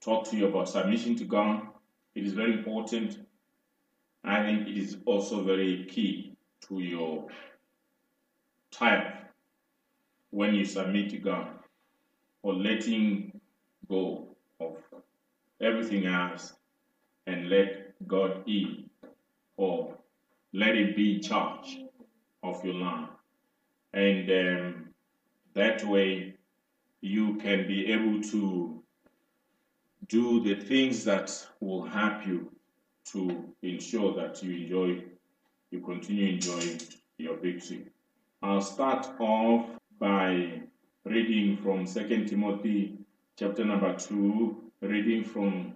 talk to you about submission to God. It is very important. I think it is also very key to your triumph when you submit to God or letting go of everything else and let God in or let Him be in charge of your life. And um, that way you can be able to do the things that will help you to ensure that you enjoy, you continue enjoying your victory. I'll start off by reading from 2 Timothy chapter number 2, reading from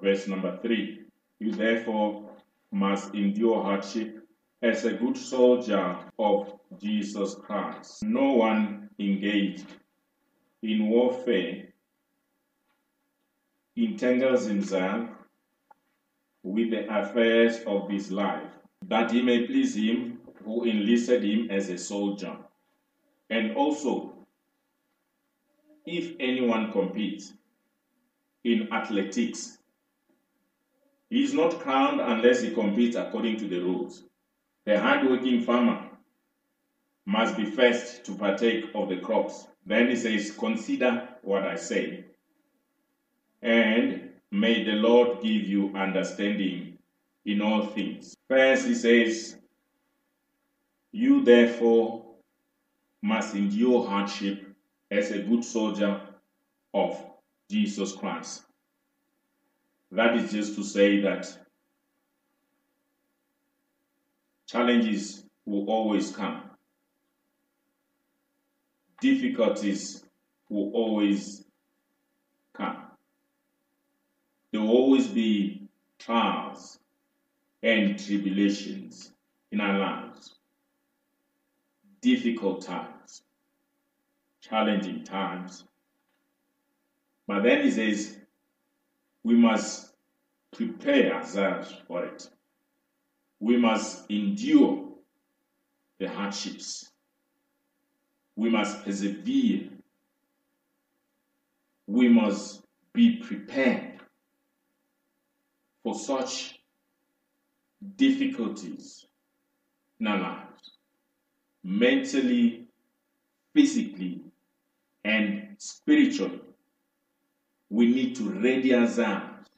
verse number 3. You therefore must endure hardship as a good soldier of Jesus Christ. No one engaged in warfare entangles himself with the affairs of this life, that he may please him who enlisted him as a soldier. And also, if anyone competes in athletics, he is not crowned unless he competes according to the rules. The hard-working farmer must be first to partake of the crops. Then he says, Consider what I say, and may the Lord give you understanding in all things. First, he says, You therefore must endure hardship as a good soldier of Jesus Christ. That is just to say that challenges will always come, difficulties will always come. There will always be trials and tribulations in our lives, difficult times, challenging times. But then he says, we must prepare ourselves for it. We must endure the hardships. We must persevere. We must be prepared for such difficulties in our lives, mentally, physically, and spiritually. We need to ready ourselves,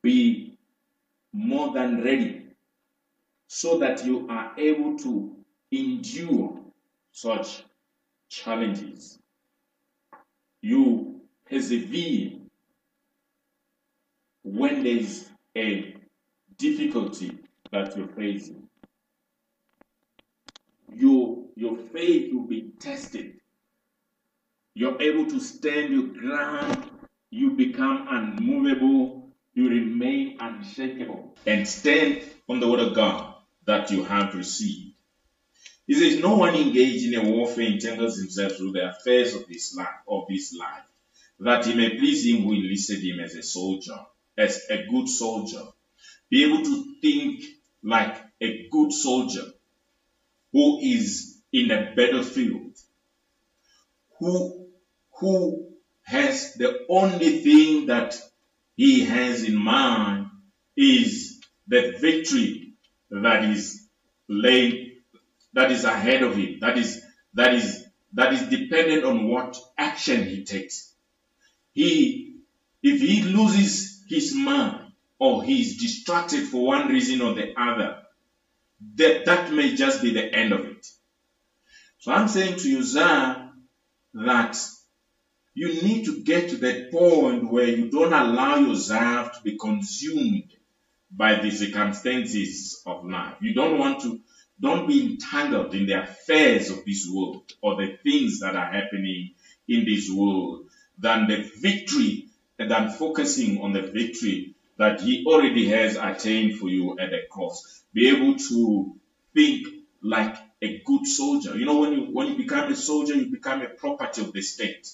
be more than ready, so that you are able to endure such challenges. You persevere when there is a difficulty that you're facing. Your, your faith will be tested. You're able to stand your ground. You become unmovable. You remain unshakable. And stand on the word of God that you have received. He says, No one engaged in a warfare entangles himself through the affairs of this life, of this life, that he may please him who enlisted him as a soldier as a good soldier. Be able to think like a good soldier who is in a battlefield, who, who has the only thing that he has in mind is the victory that is laid, that is ahead of him, that is, that is, that is dependent on what action he takes. He, if he loses his mind or he is distracted for one reason or the other, that, that may just be the end of it. So I'm saying to you, sir, that you need to get to that point where you don't allow yourself to be consumed by the circumstances of life. You don't want to, don't be entangled in the affairs of this world or the things that are happening in this world than the victory than focusing on the victory that he already has attained for you at the cross. Be able to think like a good soldier. You know, when you when you become a soldier, you become a property of the state.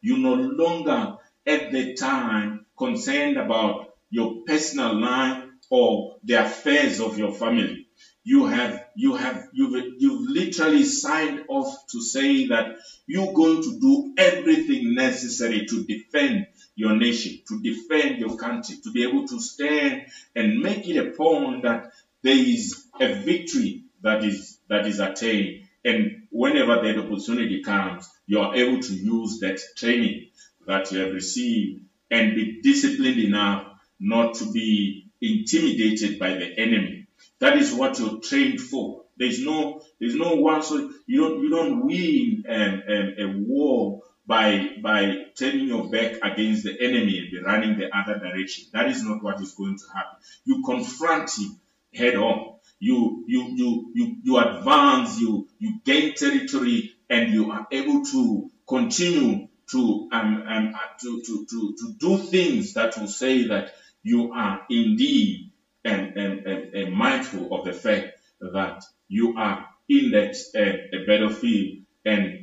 You no longer at the time concerned about your personal life or the affairs of your family. You have you have you've you've literally signed off to say that you're going to do everything necessary to defend your nation, to defend your country, to be able to stand and make it a point that there is a victory that is that is attained. And whenever that opportunity comes, you are able to use that training that you have received and be disciplined enough not to be intimidated by the enemy. That is what you're trained for. There's no, there's no one. So you don't, you don't win um, um, a war by by turning your back against the enemy and be running the other direction. That is not what is going to happen. You confront him head on. You you you you you advance. You you gain territory, and you are able to continue to um, um to, to to to do things that will say that you are indeed and, and, and, and mindful of the fact that you are in that uh, battlefield and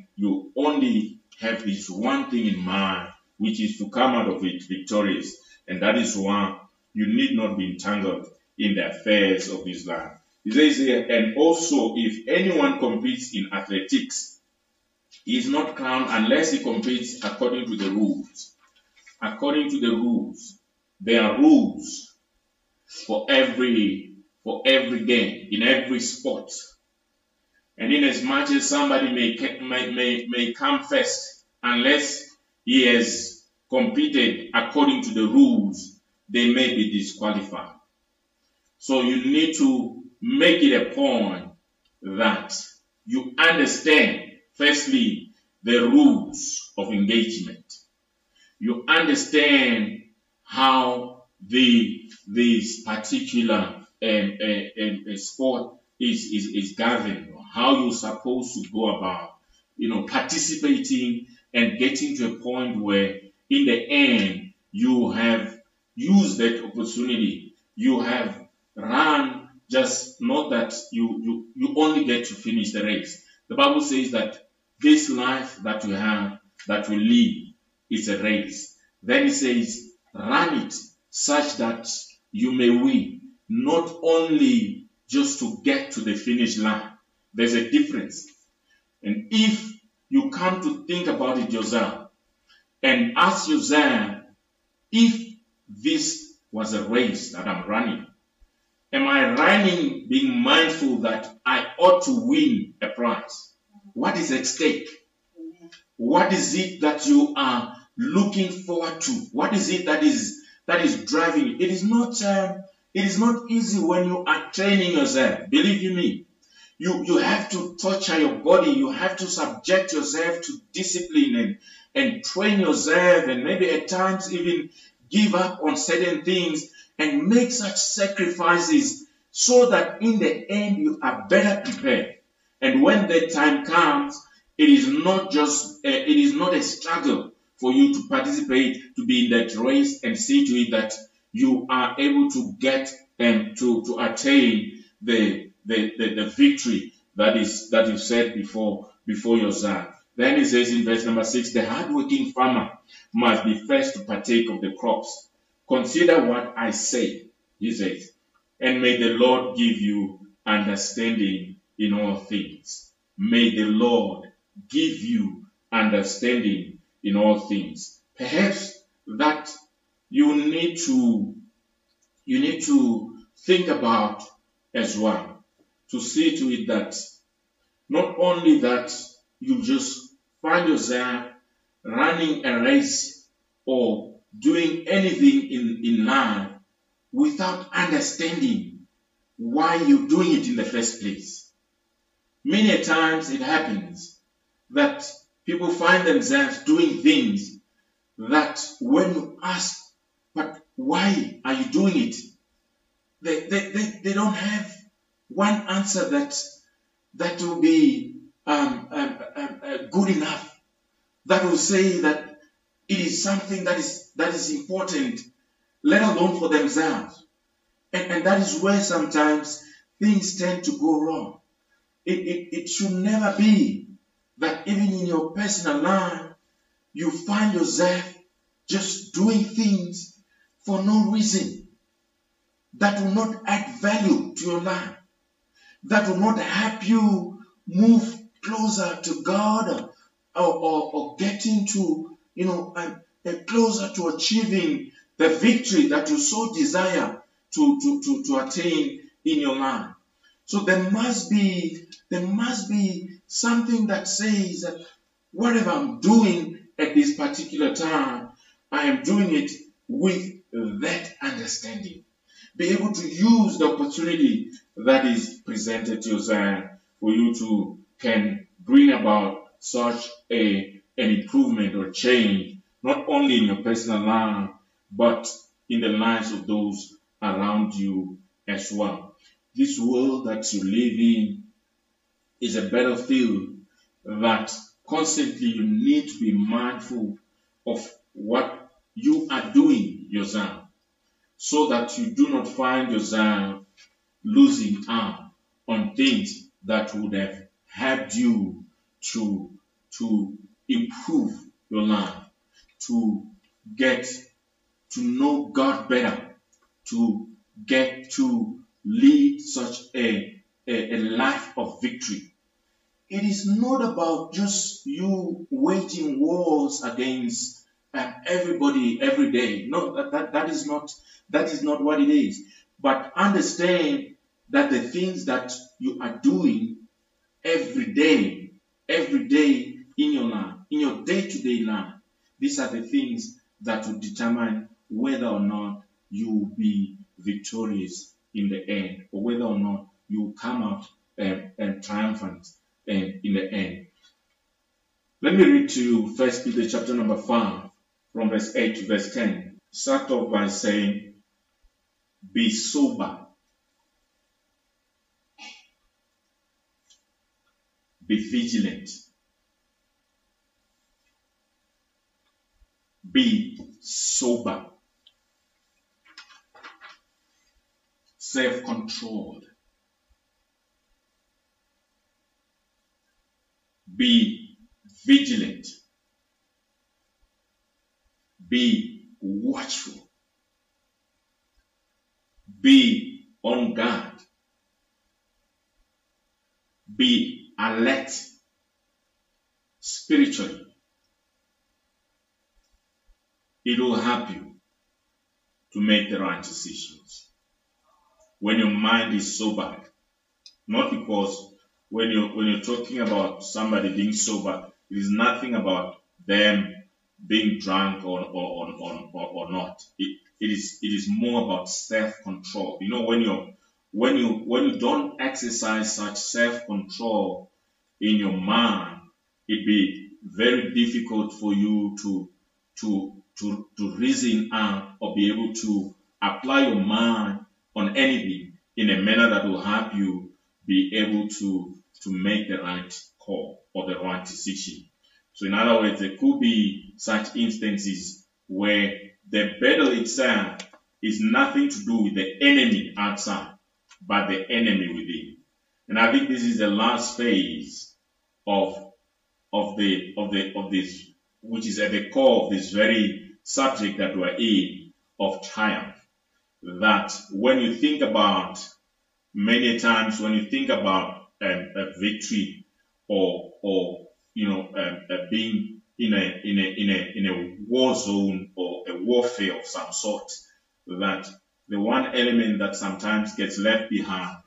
this one thing in mind, which is to come out of it victorious. And that is why you need not be entangled in the affairs of this land. He says here, and also if anyone competes in athletics, he is not crowned unless he competes according to the rules. According to the rules. There are rules for every for every game, in every sport. And in as much as somebody may, may, may, may come first, unless he has competed according to the rules, they may be disqualified. So you need to make it a point that you understand, firstly, the rules of engagement. You understand how the this particular um, uh, um, sport is, is, is governed, how you're supposed to go about, you know, participating and getting to a point where in the end you have used that opportunity. You have run just not that you, you, you only get to finish the race. The Bible says that this life that we have, that we live, is a race. Then it says, run it such that you may win, not only just to get to the finish line. There's a difference. And if you come to think about it yourself and ask yourself, if this was a race that I'm running, am I running being mindful that I ought to win a prize? What is at stake? What is it that you are looking forward to? What is it that is that is driving you. It is not uh, it is not easy when you are training yourself. Believe you me. You, you have to torture your body. You have to subject yourself to discipline and, and train yourself and maybe at times even give up on certain things and make such sacrifices so that in the end you are better prepared. And when that time comes, it is not just, uh, it is not a struggle for you to participate, to be in that race and see to it that you are able to get and to, to attain the, the, the, the victory that is that you said before before yourself. Then he says in verse number six, the hardworking farmer must be first to partake of the crops. Consider what I say, he says, and may the Lord give you understanding in all things. May the Lord give you understanding in all things. Perhaps that you need to you need to think about as well to see to it that not only that you just find yourself running a race or doing anything in, in life without understanding why you're doing it in the first place. Many times it happens that people find themselves doing things that when you ask, but why are you doing it? They, they, they, they don't have one answer that, that will be um, um, um, uh, good enough. That will say that it is something that is, that is important, let alone for themselves. And, and that is where sometimes things tend to go wrong. It, it, it should never be that even in your personal life, you find yourself just doing things for no reason that will not add value to your life, that will not help you move closer to God or, or, or getting to, you know, uh, closer to achieving the victory that you so desire to, to, to, to attain in your life. So there must be there must be something that says that whatever I'm doing at this particular time, I am doing it with that understanding. Be able to use the opportunity that is presented to you, for you to can bring about such a an improvement or change, not only in your personal life, but in the lives of those around you as well. This world that you live in is a battlefield that constantly you need to be mindful of what you are doing yourself so that you do not find yourself losing out on things that would have helped you to, to improve your life, to get to know God better, to get to lead such a, a, a life of victory. It is not about just you waging wars against um, everybody every day. No, that, that, that is not that is not what it is. But understand that the things that you are doing every day, every day in your life, in your day-to-day life, these are the things that will determine whether or not you will be victorious in the end, or whether or not you will come out um, and triumphant um, in the end. Let me read to you First Peter chapter number 5 from verse 8 to verse 10. Start off by saying, Be sober. Be vigilant. Be sober. Self controlled. Be vigilant. Be watchful. Be on guard. Be alert spiritually. It will help you to make the right decisions. When your mind is sober, not because when you're, when you're talking about somebody being sober, it is nothing about them being drunk or, or, or, or, or not. It, it is it is more about self-control. You know, when you when you when you don't exercise such self-control in your mind, it'd be very difficult for you to to to to reason out or be able to apply your mind on anything in a manner that will help you be able to to make the right call or the right decision. So in other words, there could be such instances where the battle itself is nothing to do with the enemy outside, but the enemy within. And I think this is the last phase of of the of the of this, which is at the core of this very subject that we're in of triumph. That when you think about many times when you think about um, a victory or or you know, um, uh, being in a, in a, in a, in a war zone or a warfare of some sort, that the one element that sometimes gets left behind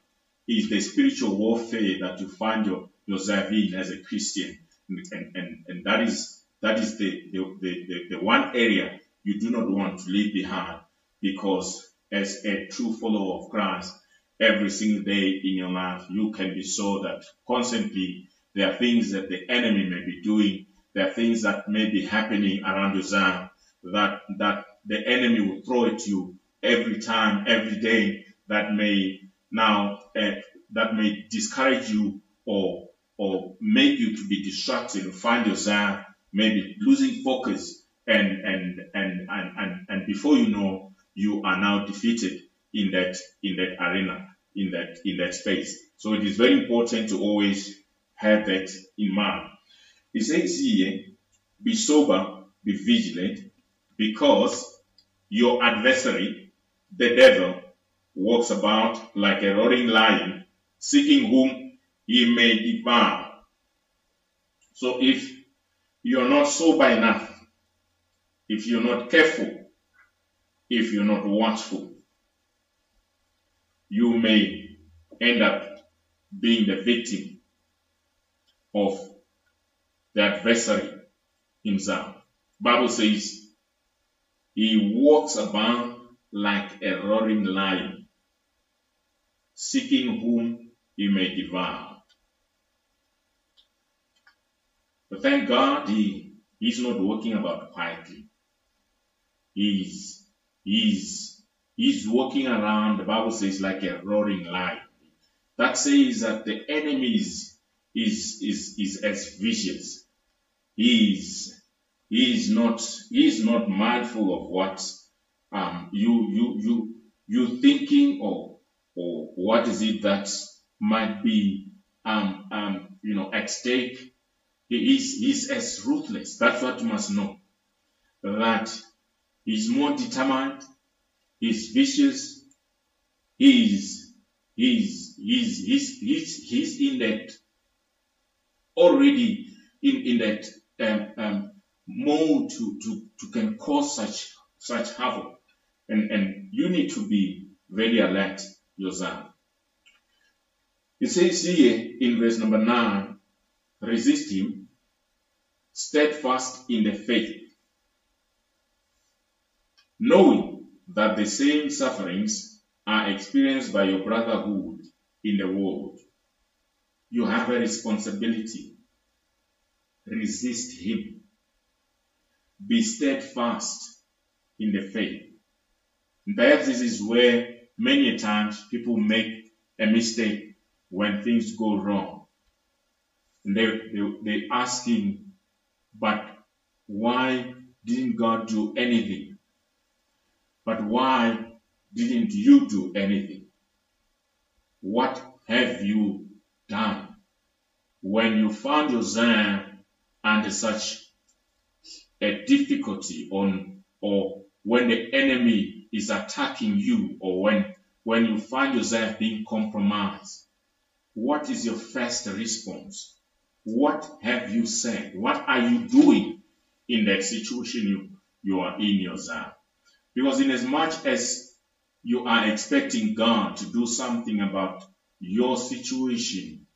is the spiritual warfare that you find your, yourself in as a Christian. And, and, and that is, that is the, the, the, the one area you do not want to leave behind because as a true follower of Christ, every single day in your life, you can be so that constantly there are things that the enemy may be doing. There are things that may be happening around your zone that, that the enemy will throw at you every time, every day that may now, uh, that may discourage you or, or make you to be distracted or find yourself maybe losing focus and, and, and, and, and, and before you know, you are now defeated in that, in that arena, in that, in that space. So it is very important to always have that in mind. He says here, be sober, be vigilant, because your adversary, the devil, walks about like a roaring lion, seeking whom he may devour. So if you're not sober enough, if you're not careful, if you're not watchful, you may end up being the victim of the adversary himself. Bible says he walks about like a roaring lion, seeking whom he may devour. But thank God he he's not walking about quietly. He's he's he's walking around, the Bible says, like a roaring lion. That says that the enemy is is is, is as vicious. He's is he is not he is not mindful of what um you you you you thinking or or what is it that might be um um you know at stake he is he's as ruthless. That's what you must know. That he's more determined, he's vicious, he's he's he's he's he's, he's in that already in, in that um, um, mode to, to, to can cause such such havoc. And and you need to be very alert yourself. It says here in verse number nine, resist him, steadfast in the faith, knowing that the same sufferings are experienced by your brotherhood in the world. You have a responsibility. Resist him. Be steadfast in the faith. And perhaps this is where many times people make a mistake when things go wrong. And they, they, they asking, but why didn't God do anything? But why didn't you do anything? What have you done? When you found yourself under such a difficulty on or when the enemy is attacking you or when when you find yourself being compromised, what is your first response? What have you said? What are you doing in that situation you, you are in yourself? Because in as much as you are expecting God to do something about your situation,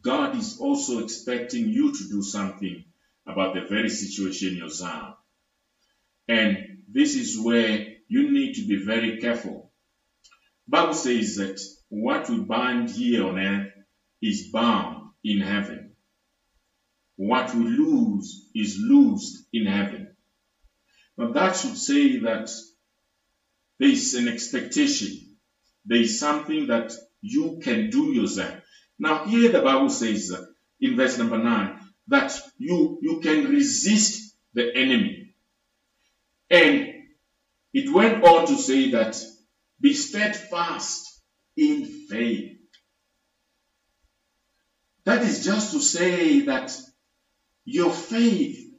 God is also expecting you to do something about the very situation you're in. And this is where you need to be very careful. Bible says that what we bind here on earth is bound in heaven. What we lose is loosed in heaven. Now that should say that there is an expectation. There is something that you can do yourself. Now here the Bible says in verse number 9 that you, you can resist the enemy. And it went on to say that be steadfast in faith. That is just to say that your faith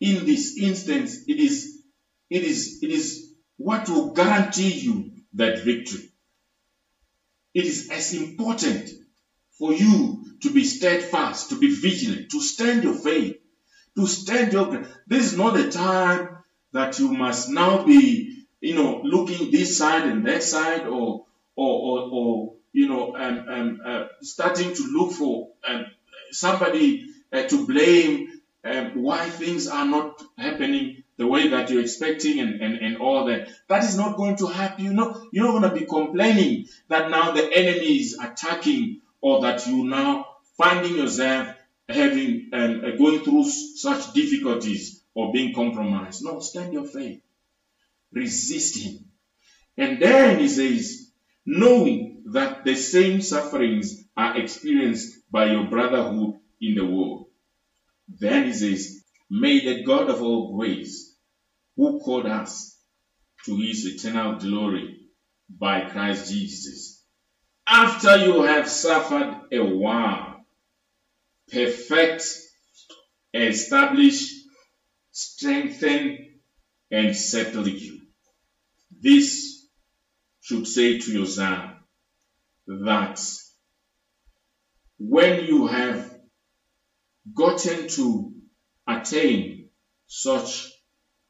in this instance, it is, it is, it is what will guarantee you that victory. It is as important for you to be steadfast, to be vigilant, to stand your faith, to stand your This is not the time that you must now be, you know, looking this side and that side or or or, or you know, um, um, uh, starting to look for um, somebody uh, to blame um, why things are not happening the way that you're expecting and, and, and all that. That is not going to happen. You know, you're not going to be complaining that now the enemy is attacking or that you now finding yourself having and um, going through such difficulties or being compromised. No, stand your faith. Resist him. And then he says, knowing that the same sufferings are experienced by your brotherhood in the world. Then he says, May the God of all grace, who called us to his eternal glory by Christ Jesus. After you have suffered a while, perfect, establish, strengthen, and settle you. This should say to your son that when you have gotten to attain such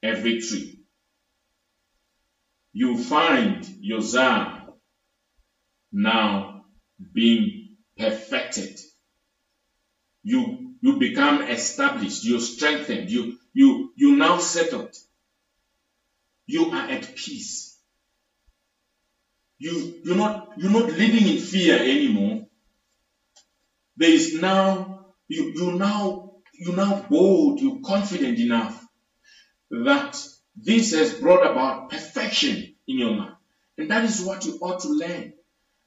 a victory. You find yourself now being perfected. You, you become established, you're strengthened, you, you, you now settled. You are at peace. You, you're not, you're not living in fear anymore. There is now, you, you now, you now bold, you're confident enough that this has brought about perfection in your mind. And that is what you ought to learn.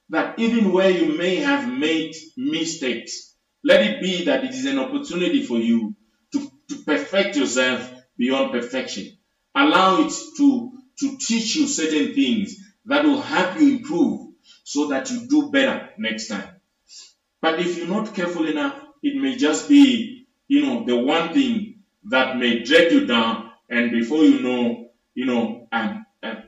That even where you may have made mistakes, let it be that it is an opportunity for you to, to perfect yourself beyond perfection. Allow it to, to teach you certain things that will help you improve so that you do better next time. But if you're not careful enough, it may just be, you know, the one thing that may drag you down and before you know, you know, and, and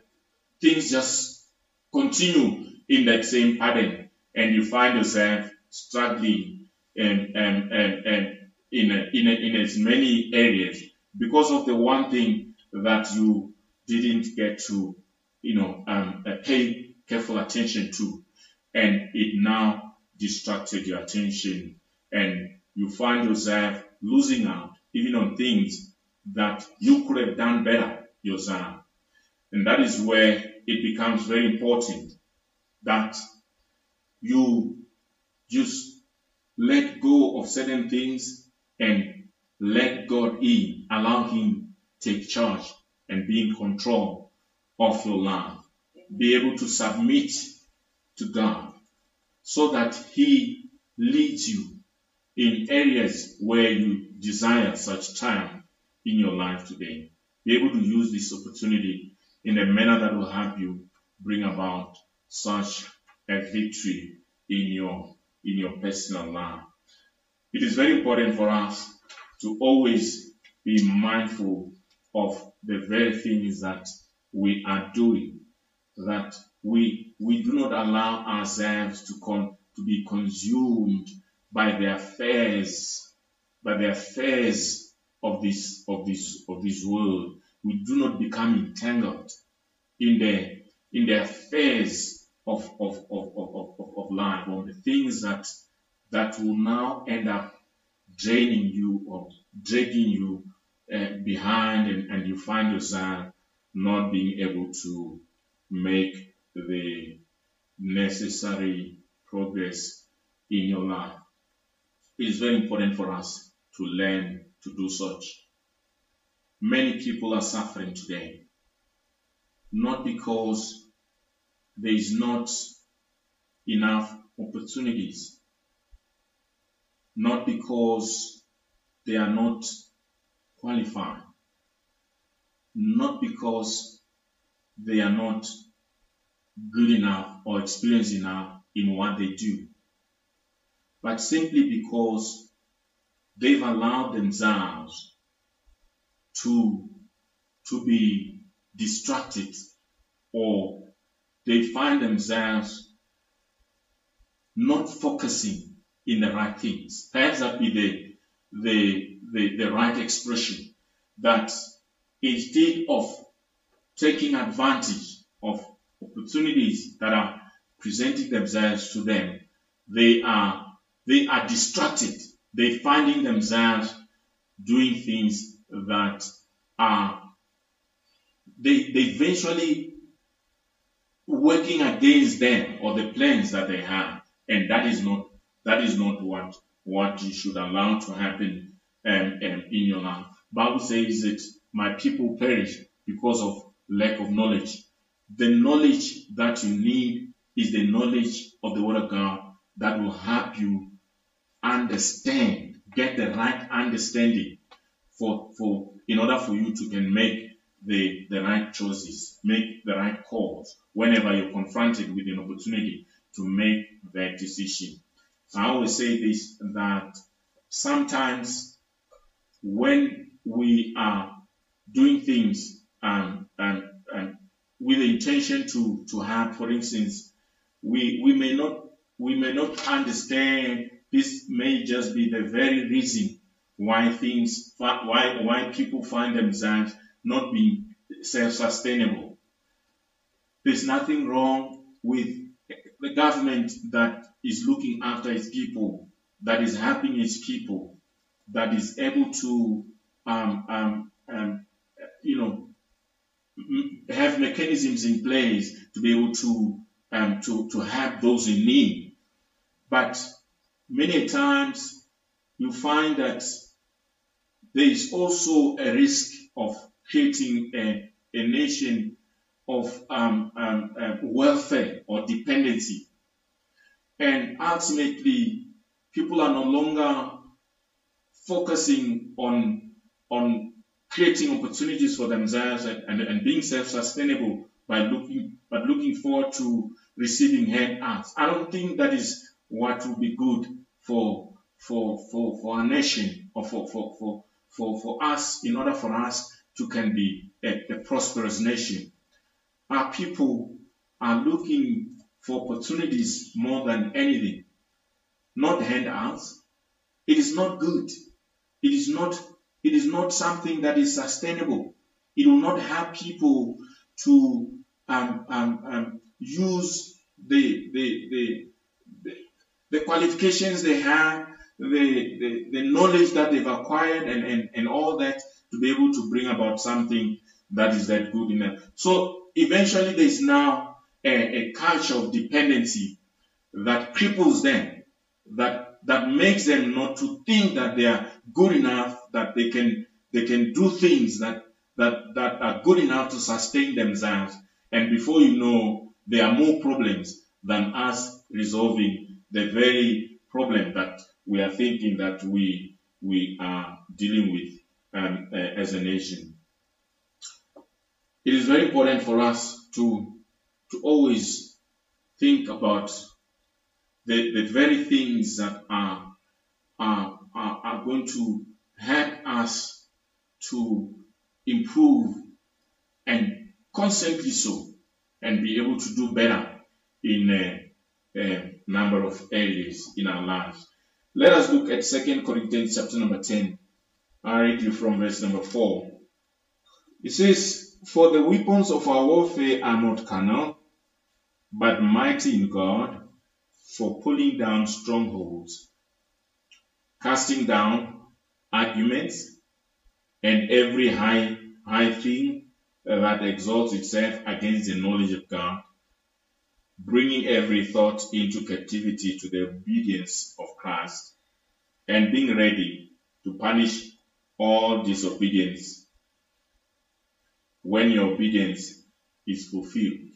things just continue in that same pattern and you find yourself struggling and, and, and, and in, a, in, a, in as many areas because of the one thing that you didn't get to, you know, um, uh, pay careful attention to, and it now distracted your attention, and you find yourself losing out even on things that you could have done better yourself. And that is where it becomes very important that you just let go of certain things and let God in, allow Him take charge and be in control of your life. Be able to submit to God so that He leads you in areas where you desire such time in your life today. Be able to use this opportunity in a manner that will help you bring about such a victory in your in your personal life. It is very important for us to always be mindful of the very things that we are doing, that we we do not allow ourselves to con, to be consumed by the affairs, by the affairs of this of this of this world. We do not become entangled in the in the affairs of of, of, of, of, of life, or the things that that will now end up draining you or dragging you uh, behind and, and you find yourself not being able to make the necessary progress in your life. It is very important for us to learn to do such. Many people are suffering today, not because there is not enough opportunities, not because they are not qualified, not because they are not good enough or experienced enough in what they do, but simply because they've allowed themselves to, to be distracted or they find themselves not focusing in the right things. Perhaps that be the, the, the, the right expression that instead of taking advantage of opportunities that are presenting themselves to them, they are they are distracted. They're finding themselves doing things that are they they eventually working against them or the plans that they have, and that is not that is not what what you should allow to happen um, um, in your life. Bible says that my people perish because of lack of knowledge. The knowledge that you need is the knowledge of the Word of God that will help you understand, get the right understanding for, for in order for you to can make the, the right choices, make the right calls whenever you're confronted with an opportunity to make that decision. I always say this that sometimes when we are doing things and, and, and with the intention to, to have, for instance, we, we may not we may not understand this may just be the very reason why things why why people find themselves not being self-sustainable. There's nothing wrong with the government that is looking after its people, that is helping its people, that is able to, um, um, um, you know, have mechanisms in place to be able to um, to to help those in need. But many times you find that there is also a risk of creating a, a nation of um, um, uh, welfare or dependency. And ultimately, people are no longer focusing on, on creating opportunities for themselves and, and, and being self-sustainable by looking, but looking forward to receiving handouts. I don't think that is what will be good for, for, for, for our nation or for, for, for, for, for us in order for us to can be a, a prosperous nation. Our people are looking for opportunities more than anything, not handouts. It is not good. It is not, it is not something that is sustainable. It will not help people to um, um, um, use the, the, the, the, the qualifications they have, the, the, the knowledge that they've acquired and, and, and all that to be able to bring about something that is that good enough. So eventually there is now a, a culture of dependency that cripples them, that that makes them not to think that they are good enough, that they can they can do things that that that are good enough to sustain themselves. And before you know, there are more problems than us resolving the very problem that we are thinking that we we are dealing with um, uh, as a nation. It is very important for us to to always think about the, the very things that are, are, are, are going to help us to improve and constantly so and be able to do better in a, a number of areas in our lives. Let us look at Second Corinthians chapter number 10. I read you from verse number 4. It says, For the weapons of our warfare are not carnal, but mighty in God for pulling down strongholds, casting down arguments and every high, high thing that exalts itself against the knowledge of God, bringing every thought into captivity to the obedience of Christ, and being ready to punish all disobedience when your obedience is fulfilled.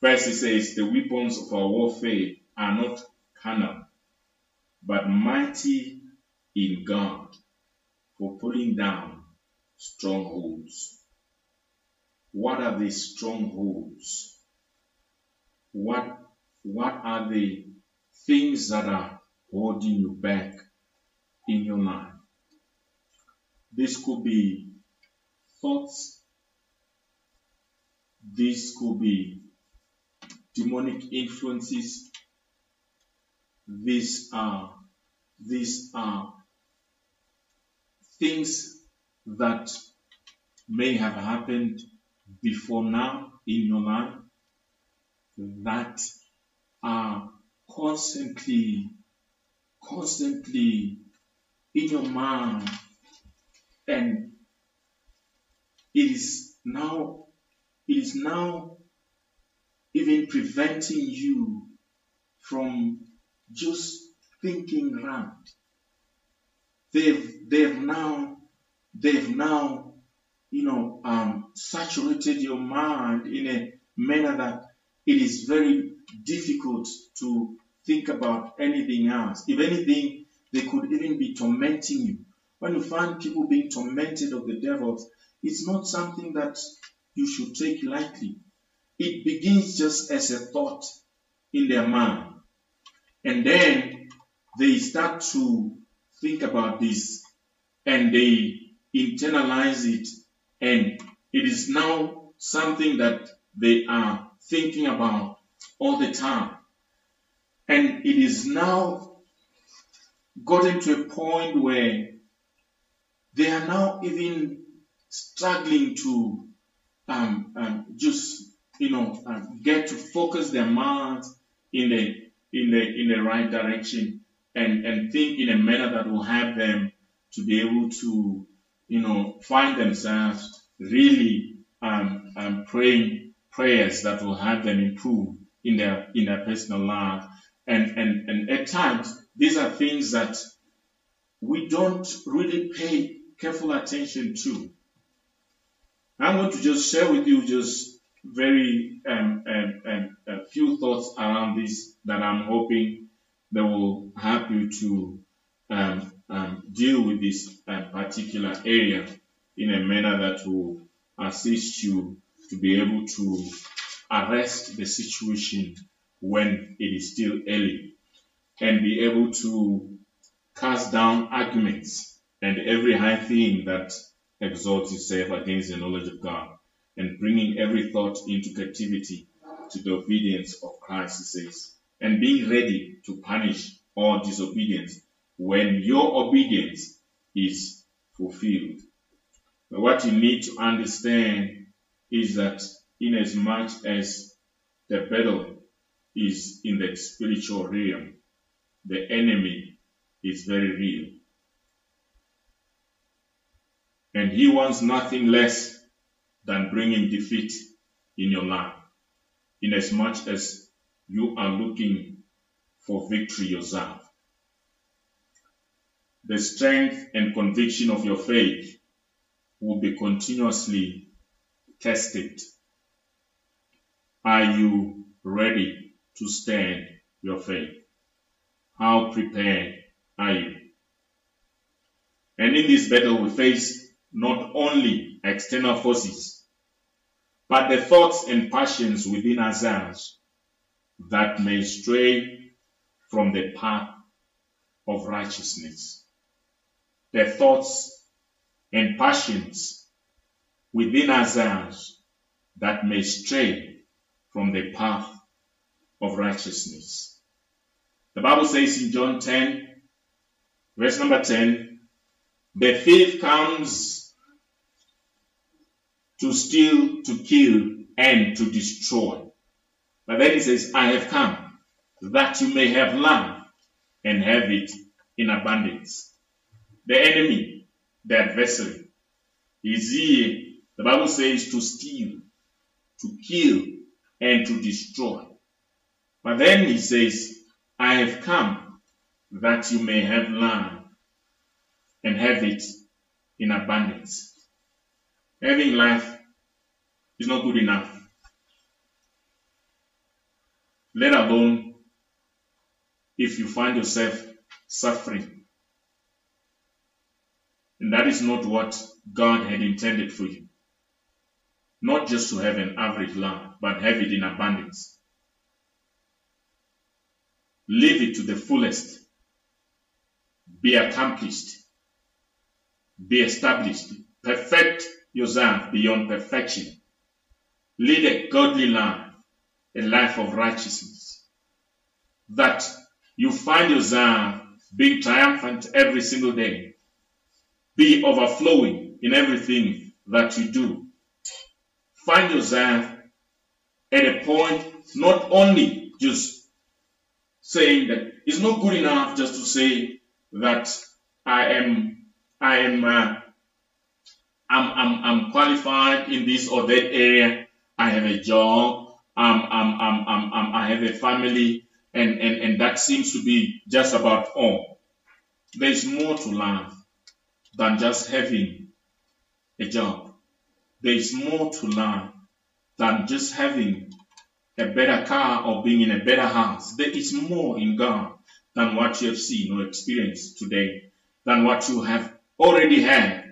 First, it says, The weapons of our warfare are not carnal, but mighty in God for pulling down strongholds. What are these strongholds? What, what are the things that are holding you back in your life? This could be thoughts. This could be demonic influences. These are these are things that may have happened before now in your life that are constantly constantly in your mind and it is now it is now even preventing you from just thinking round. They've they've now they've now you know um, saturated your mind in a manner that it is very difficult to think about anything else. If anything, they could even be tormenting you. When you find people being tormented of the devils, it's not something that you should take lightly. It begins just as a thought in their mind. And then they start to think about this and they internalize it. And it is now something that they are thinking about all the time. And it is now gotten to a point where they are now even struggling to um, um, just you know um, get to focus their minds in the in the in the right direction and and think in a manner that will help them to be able to you know find themselves really um, um, praying prayers that will help them improve in their in their personal life. And and and at times these are things that we don't really pay careful attention to. I'm going to just share with you just very um, um, um, a few thoughts around this that I'm hoping that will help you to um, um, deal with this uh, particular area in a manner that will assist you to be able to arrest the situation when it is still early and be able to cast down arguments and every high thing that exalts itself against the knowledge of God and bringing every thought into captivity to the obedience of Christ, he says, and being ready to punish all disobedience when your obedience is fulfilled. But what you need to understand is that in as much as the battle is in the spiritual realm, the enemy is very real. And he wants nothing less than bringing defeat in your life, inasmuch as you are looking for victory yourself. The strength and conviction of your faith will be continuously tested. Are you ready to stand your faith? How prepared are you? And in this battle, we face not only external forces, but the thoughts and passions within ourselves that may stray from the path of righteousness. The thoughts and passions within ourselves that may stray from the path of righteousness. The Bible says in John 10, verse number 10, the thief comes to steal, to kill, and to destroy. But then he says, I have come that you may have life and have it in abundance. The enemy, the adversary, is here, the Bible says, to steal, to kill, and to destroy. But then he says, I have come that you may have life and have it in abundance. Having life is not good enough. Let alone if you find yourself suffering. And that is not what God had intended for you. Not just to have an average life, but have it in abundance. Live it to the fullest. Be accomplished. Be established. Perfect yourself beyond perfection. Lead a godly life, a life of righteousness. That you find yourself being triumphant every single day. Be overflowing in everything that you do. Find yourself at a point not only just saying that it's not good enough just to say that I am I am uh, I'm, I'm, I'm qualified in this or that area. I have a job. I'm, I'm, I'm, I'm, I'm, I have a family. And, and, and that seems to be just about all. There's more to life than just having a job. There's more to life than just having a better car or being in a better house. There is more in God than what you have seen or experienced today, than what you have already had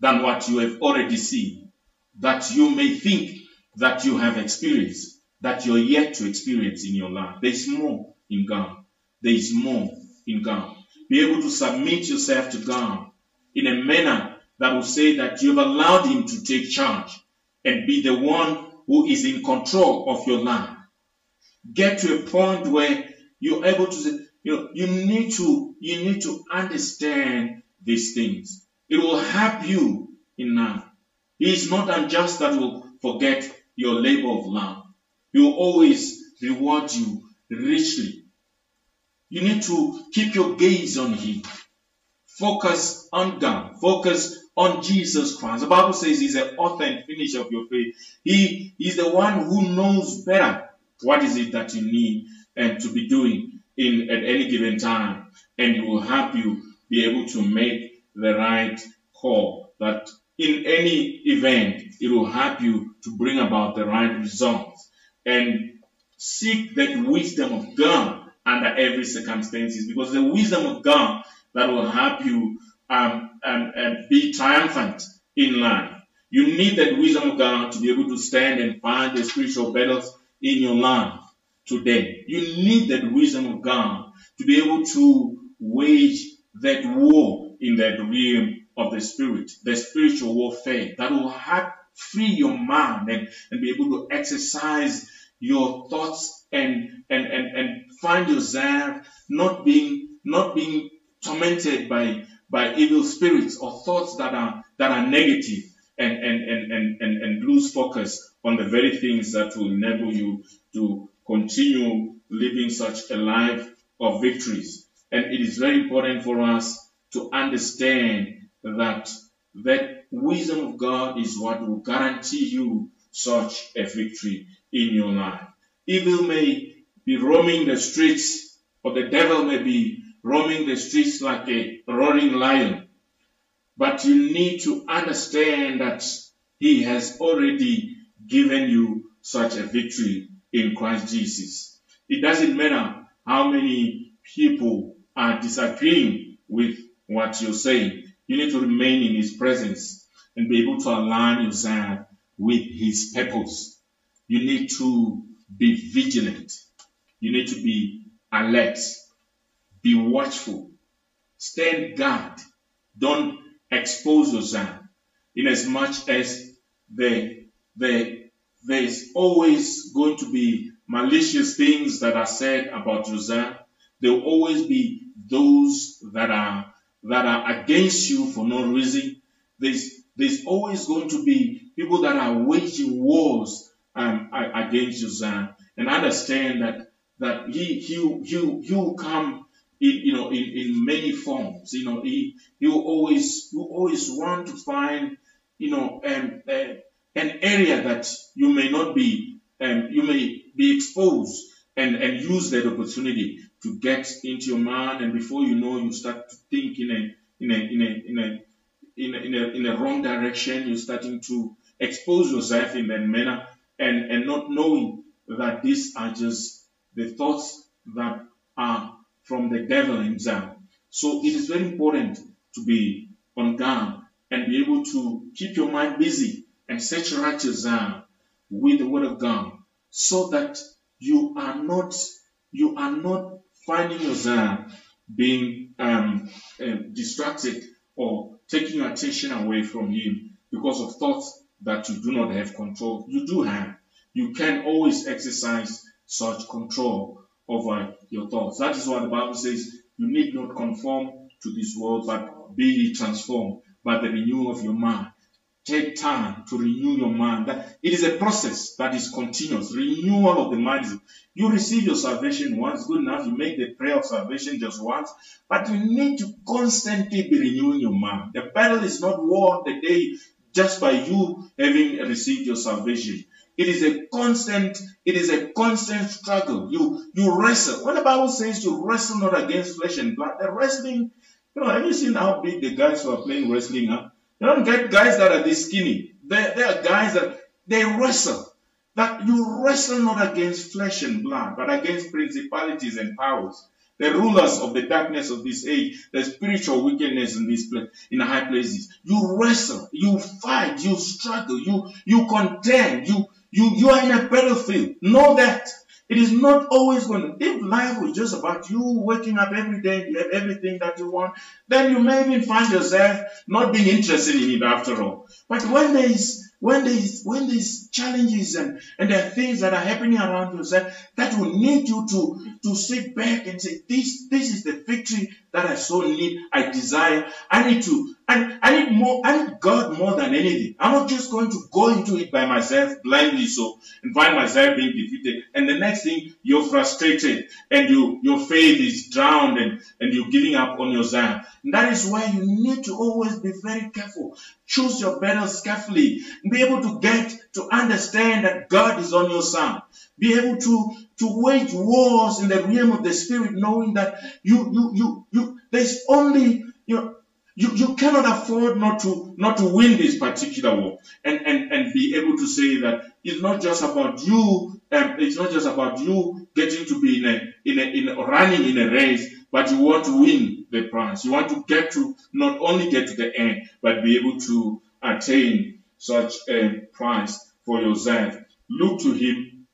than what you have already seen, that you may think that you have experienced, that you're yet to experience in your life. There is more in God. There is more in God. Be able to submit yourself to God in a manner that will say that you've allowed Him to take charge and be the one who is in control of your life. Get to a point where you're able to say, you know, you need to, you need to understand these things. It will help you in life. He is not unjust that will forget your labor of love. He will always reward you richly. You need to keep your gaze on Him. Focus on God. Focus on Jesus Christ. The Bible says He's the author and finisher of your faith. He is the one who knows better what is it that you need and to be doing in at any given time, and He will help you be able to make the right call. That in any event, it will help you to bring about the right results and seek that wisdom of God under every circumstances because the wisdom of God that will help you um, um, um, be triumphant in life. You need that wisdom of God to be able to stand and find the spiritual battles in your life today. You need that wisdom of God to be able to wage that war in that realm of the spirit, the spiritual warfare that will help free your mind and, and be able to exercise your thoughts and, and, and, and find yourself not being not being tormented by by evil spirits or thoughts that are that are negative and and, and, and, and, and lose focus on the very things that will enable you to continue living such a life of victories. And it is very important for us to understand that that wisdom of God is what will guarantee you such a victory in your life. Evil may be roaming the streets, or the devil may be roaming the streets like a roaring lion. But you need to understand that he has already given you such a victory in Christ Jesus. It doesn't matter how many people are disagreeing with what you're saying. You need to remain in his presence and be able to align yourself with his purpose. You need to be vigilant. You need to be alert. Be watchful. Stand guard. Don't expose yourself. In as much as the, the, there's always going to be malicious things that are said about yourself. There will always be those that are that are against you for no reason. There's there's always going to be people that are waging wars um, against you, and understand that that he he he he will come in you know in, in many forms. You know he will always you always want to find you know um, uh, an area that you may not be um, you may be exposed and and use that opportunity to get into your mind, and before you know, you start to think in a in a in a in a in a, in a, in a wrong direction. You're starting to expose yourself in that manner, and and not knowing that these are just the thoughts that are from the devil himself. So it is very important to be on guard and be able to keep your mind busy and saturate yourself with the word of God so that you are not you are not finding yourself being um, uh, distracted or taking your attention away from Him because of thoughts that you do not have control. You do have. You can always exercise such control over your thoughts. That is why the Bible says you need not conform to this world, but be transformed by the renewal of your mind. Take time to renew your mind. It is a process that is continuous. Renewal of the mind. You receive your salvation once, good enough. You make the prayer of salvation just once, but you need to constantly be renewing your mind. The battle is not won the day just by you having received your salvation. It is a constant, it is a constant struggle. You you wrestle. When the Bible says you wrestle not against flesh and blood, the wrestling, you know, have you seen how big the guys who are playing wrestling are? You don't get guys that are this skinny. There, there are guys that they wrestle. That you wrestle not against flesh and blood, but against principalities and powers, the rulers of the darkness of this age, the spiritual wickedness in this place, in high places. You wrestle, you fight, you struggle, you you contend, you you you are in a battlefield. Know that. It is not always going to, if life was just about you waking up every day, you have everything that you want, then you may even find yourself not being interested in it after all. But when there is when there's when there's challenges and, and there are things that are happening around yourself that will need you to to sit back and say this this is the victory that I so need I desire I need to I, I need more I need God more than anything. I'm not just going to go into it by myself blindly so and find myself being defeated. And the next thing you're frustrated and you your faith is drowned and and you're giving up on yourself and that is why you need to always be very careful. Choose your battles carefully. Be able to get to understand that God is on your side. Be able to, to wage wars in the realm of the spirit, knowing that you, you, you, you, there's only, you know, you, you cannot afford not to not to win this particular war and, and, and be able to say that it's not just about you um, it's not just about you getting to be in a, in a in a, running in a race but you want to win the prize you want to get to not only get to the end but be able to attain such a prize for yourself. Look to Him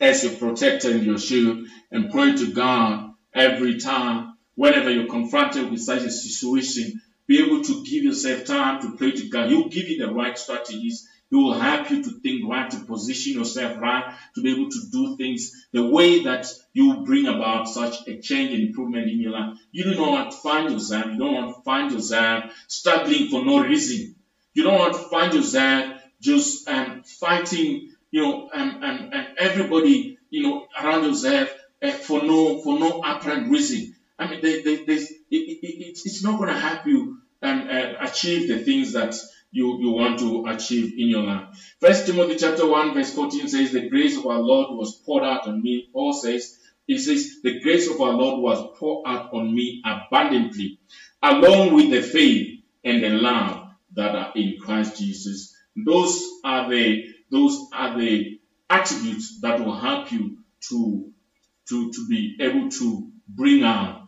as your protector and your shield and pray to God every time, whenever you're confronted with such a situation. Be able to give yourself time to pray to God. He'll give you the right strategies. He will help you to think right, to position yourself right, to be able to do things the way that you bring about such a change and improvement in your life. You do not want to find yourself, you don't want to find yourself struggling for no reason. You don't want to find yourself just um, fighting, you know, and, um, um, everybody, you know, around yourself uh, for no for no apparent reason. I mean, it, it, it's not going to help you uh, achieve the things that you, you want to achieve in your life. First Timothy chapter 1 verse 14 says, the grace of our Lord was poured out on me. Paul says, he says, the grace of our Lord was poured out on me abundantly, along with the faith and the love that are in Christ Jesus. Those are the those are the attributes that will help you to to to be able to bring out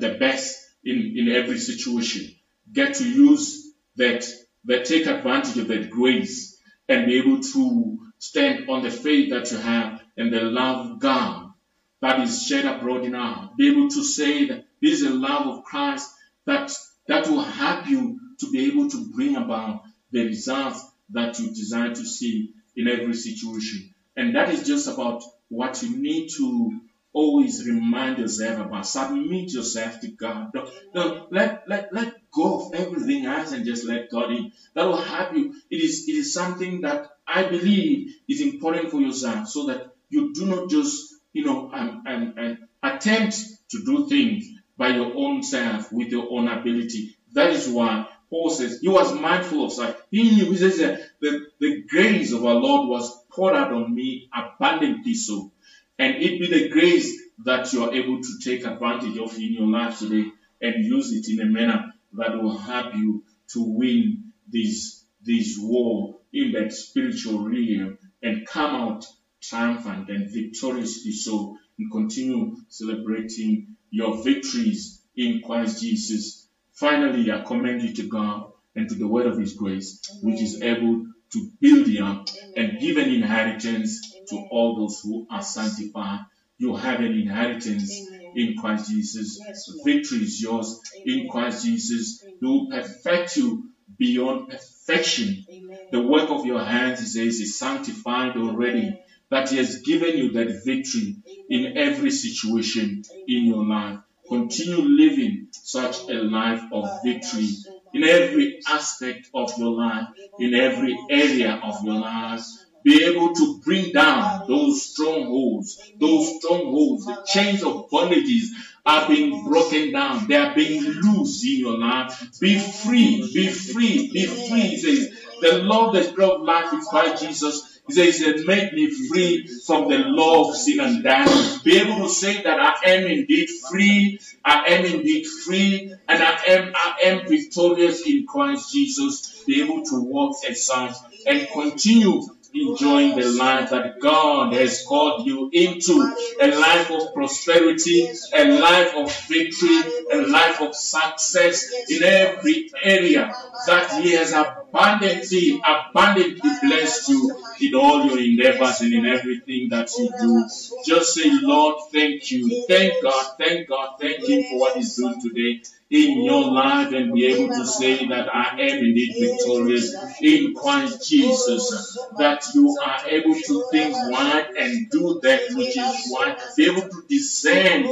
the best in in every situation. Get to use that that take advantage of that grace and be able to stand on the faith that you have and the love God that is shed abroad in our. Be able to say that this is the love of Christ that that will help you to be able to bring about the results that you desire to see in every situation. And that is just about what you need to always remind yourself about. Submit yourself to God. Don't, don't, let, let, let go of everything else and just let God in. That will help you. It is, it is something that I believe is important for yourself so that you do not just, you know, um, um, um, attempt to do things by your own self with your own ability. That is why Paul says he was mindful of such. He knew, he says that the, the grace of our Lord was poured out on me abundantly so. And it be the grace that you are able to take advantage of in your life today and use it in a manner that will help you to win this, this war in that spiritual realm and come out triumphant and victoriously so and continue celebrating your victories in Christ Jesus. Finally, I commend you to God and to the word of his grace, Amen. which is able to build you up and give an inheritance Amen. To all those who are sanctified. You have an inheritance in Christ Jesus. Yes, Victory is yours in Christ Jesus. He will perfect you beyond perfection. The work of your hands, he says, is sanctified already. That he has given you that victory in every situation in your life. Continue living such a life of victory in every aspect of your life, in every area of your life. Be able to bring down those strongholds, those strongholds, the chains of bondages are being broken down. They are being loose in your life. Be free, be free, be free. He says, the Lord that brought life in Christ Jesus he says, Make me free from the law of sin and death. Be able to say that I am indeed free, I am indeed free, and I am I am victorious in Christ Jesus. Be able to walk as such and continue enjoying the life that God has called you into. A life of prosperity, a life of victory, a life of success in every area that He has abundantly, abundantly blessed you in all your endeavors and in everything that you do. Just say, Lord, thank you. Thank God, thank God, thank Him for what He's doing today in your life and be able to say that I am indeed victorious in Christ Jesus. That you are able to think right and do that which is right, be able to discern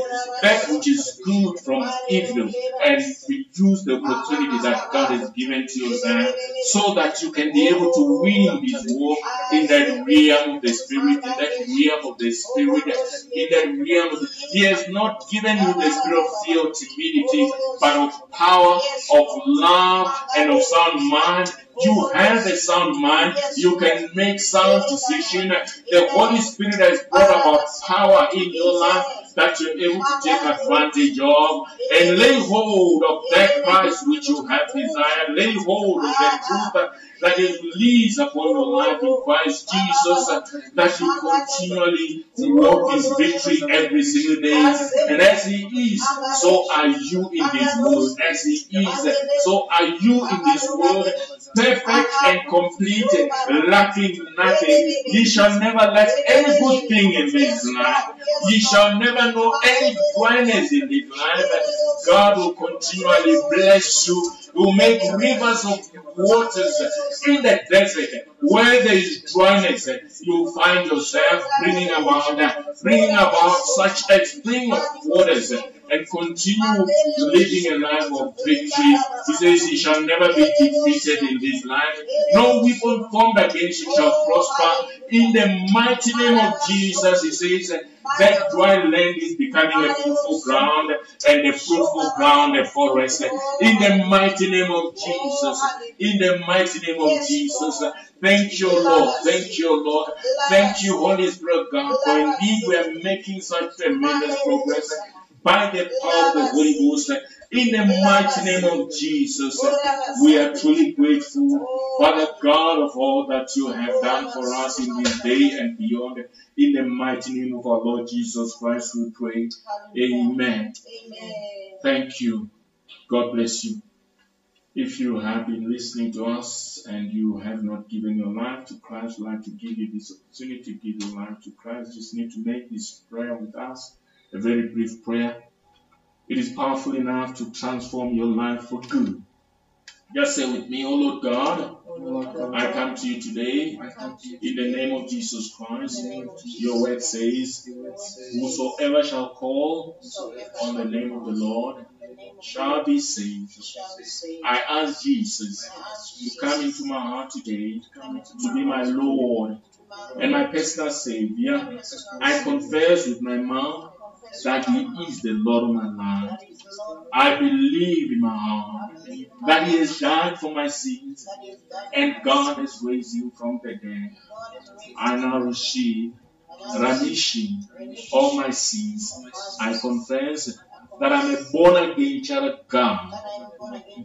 that which is good from evil and use the opportunity that God has given to you there so that you can be able to win this war in that realm of the spirit, in that realm of the spirit, in that realm. The, he has not given you the spirit of fear or timidity, but of power, of love, and of sound mind. You have a sound mind. You can make sound decision. The Holy Spirit has brought about power in your life that you're able to take advantage of and lay hold of that Christ which you have desired. Lay hold of the truth that is released upon your life in Christ Jesus, that you continually walk his victory every single day. And as He is, so are you in this world. As He is, so are you in this world perfect and complete, lacking nothing. Ye shall never lack any good thing in this life. Ye shall never know any dryness in this life. God will continually bless you. Will make rivers of waters in the desert where there is dryness. you'll find yourself bringing about bringing about such a spring of waters and continue living a life of victory. He says he shall never be defeated in this life. No weapon formed against him shall prosper. In the mighty name of Jesus, he says that dry land is becoming a fruitful ground and a fruitful ground a forest. In the mighty name of Jesus. In the mighty name of Jesus. Thank you, Lord. Thank you, Lord. Thank you, Holy Spirit God, for indeed we are making such tremendous progress by the power of the Holy Ghost. In the mighty name of Jesus, we are truly grateful, Father God, of all that you have done for us in this day and beyond. In the mighty name of our Lord Jesus Christ, we pray. Amen. Amen. Thank you. God bless you. If you have been listening to us and you have not given your life to Christ, I'd like to give you this opportunity to give your life to Christ. Just need to make this prayer with us a very brief prayer. It is powerful enough to transform your life for good. Just say with me, Oh Lord God, I come to you today in the name of Jesus Christ. Your word says, Whosoever shall call on the name of the Lord shall be saved. I ask Jesus to come into my heart today to be my Lord and my personal Savior. I confess with my mouth that He is the Lord of my life. I believe in my heart that He has died for my sins and God has raised Him from the dead. I now receive remission of my sins. I confess that I'm a born again child of God.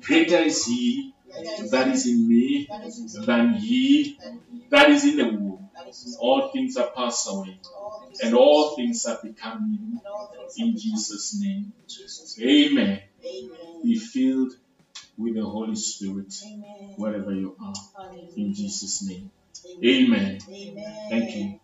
Greater is He that is in me than He that is in the world. All things are passed away and all things have become new in Jesus' name. Amen. Be filled with the Holy Spirit wherever you are in Jesus' name. Amen. Thank you.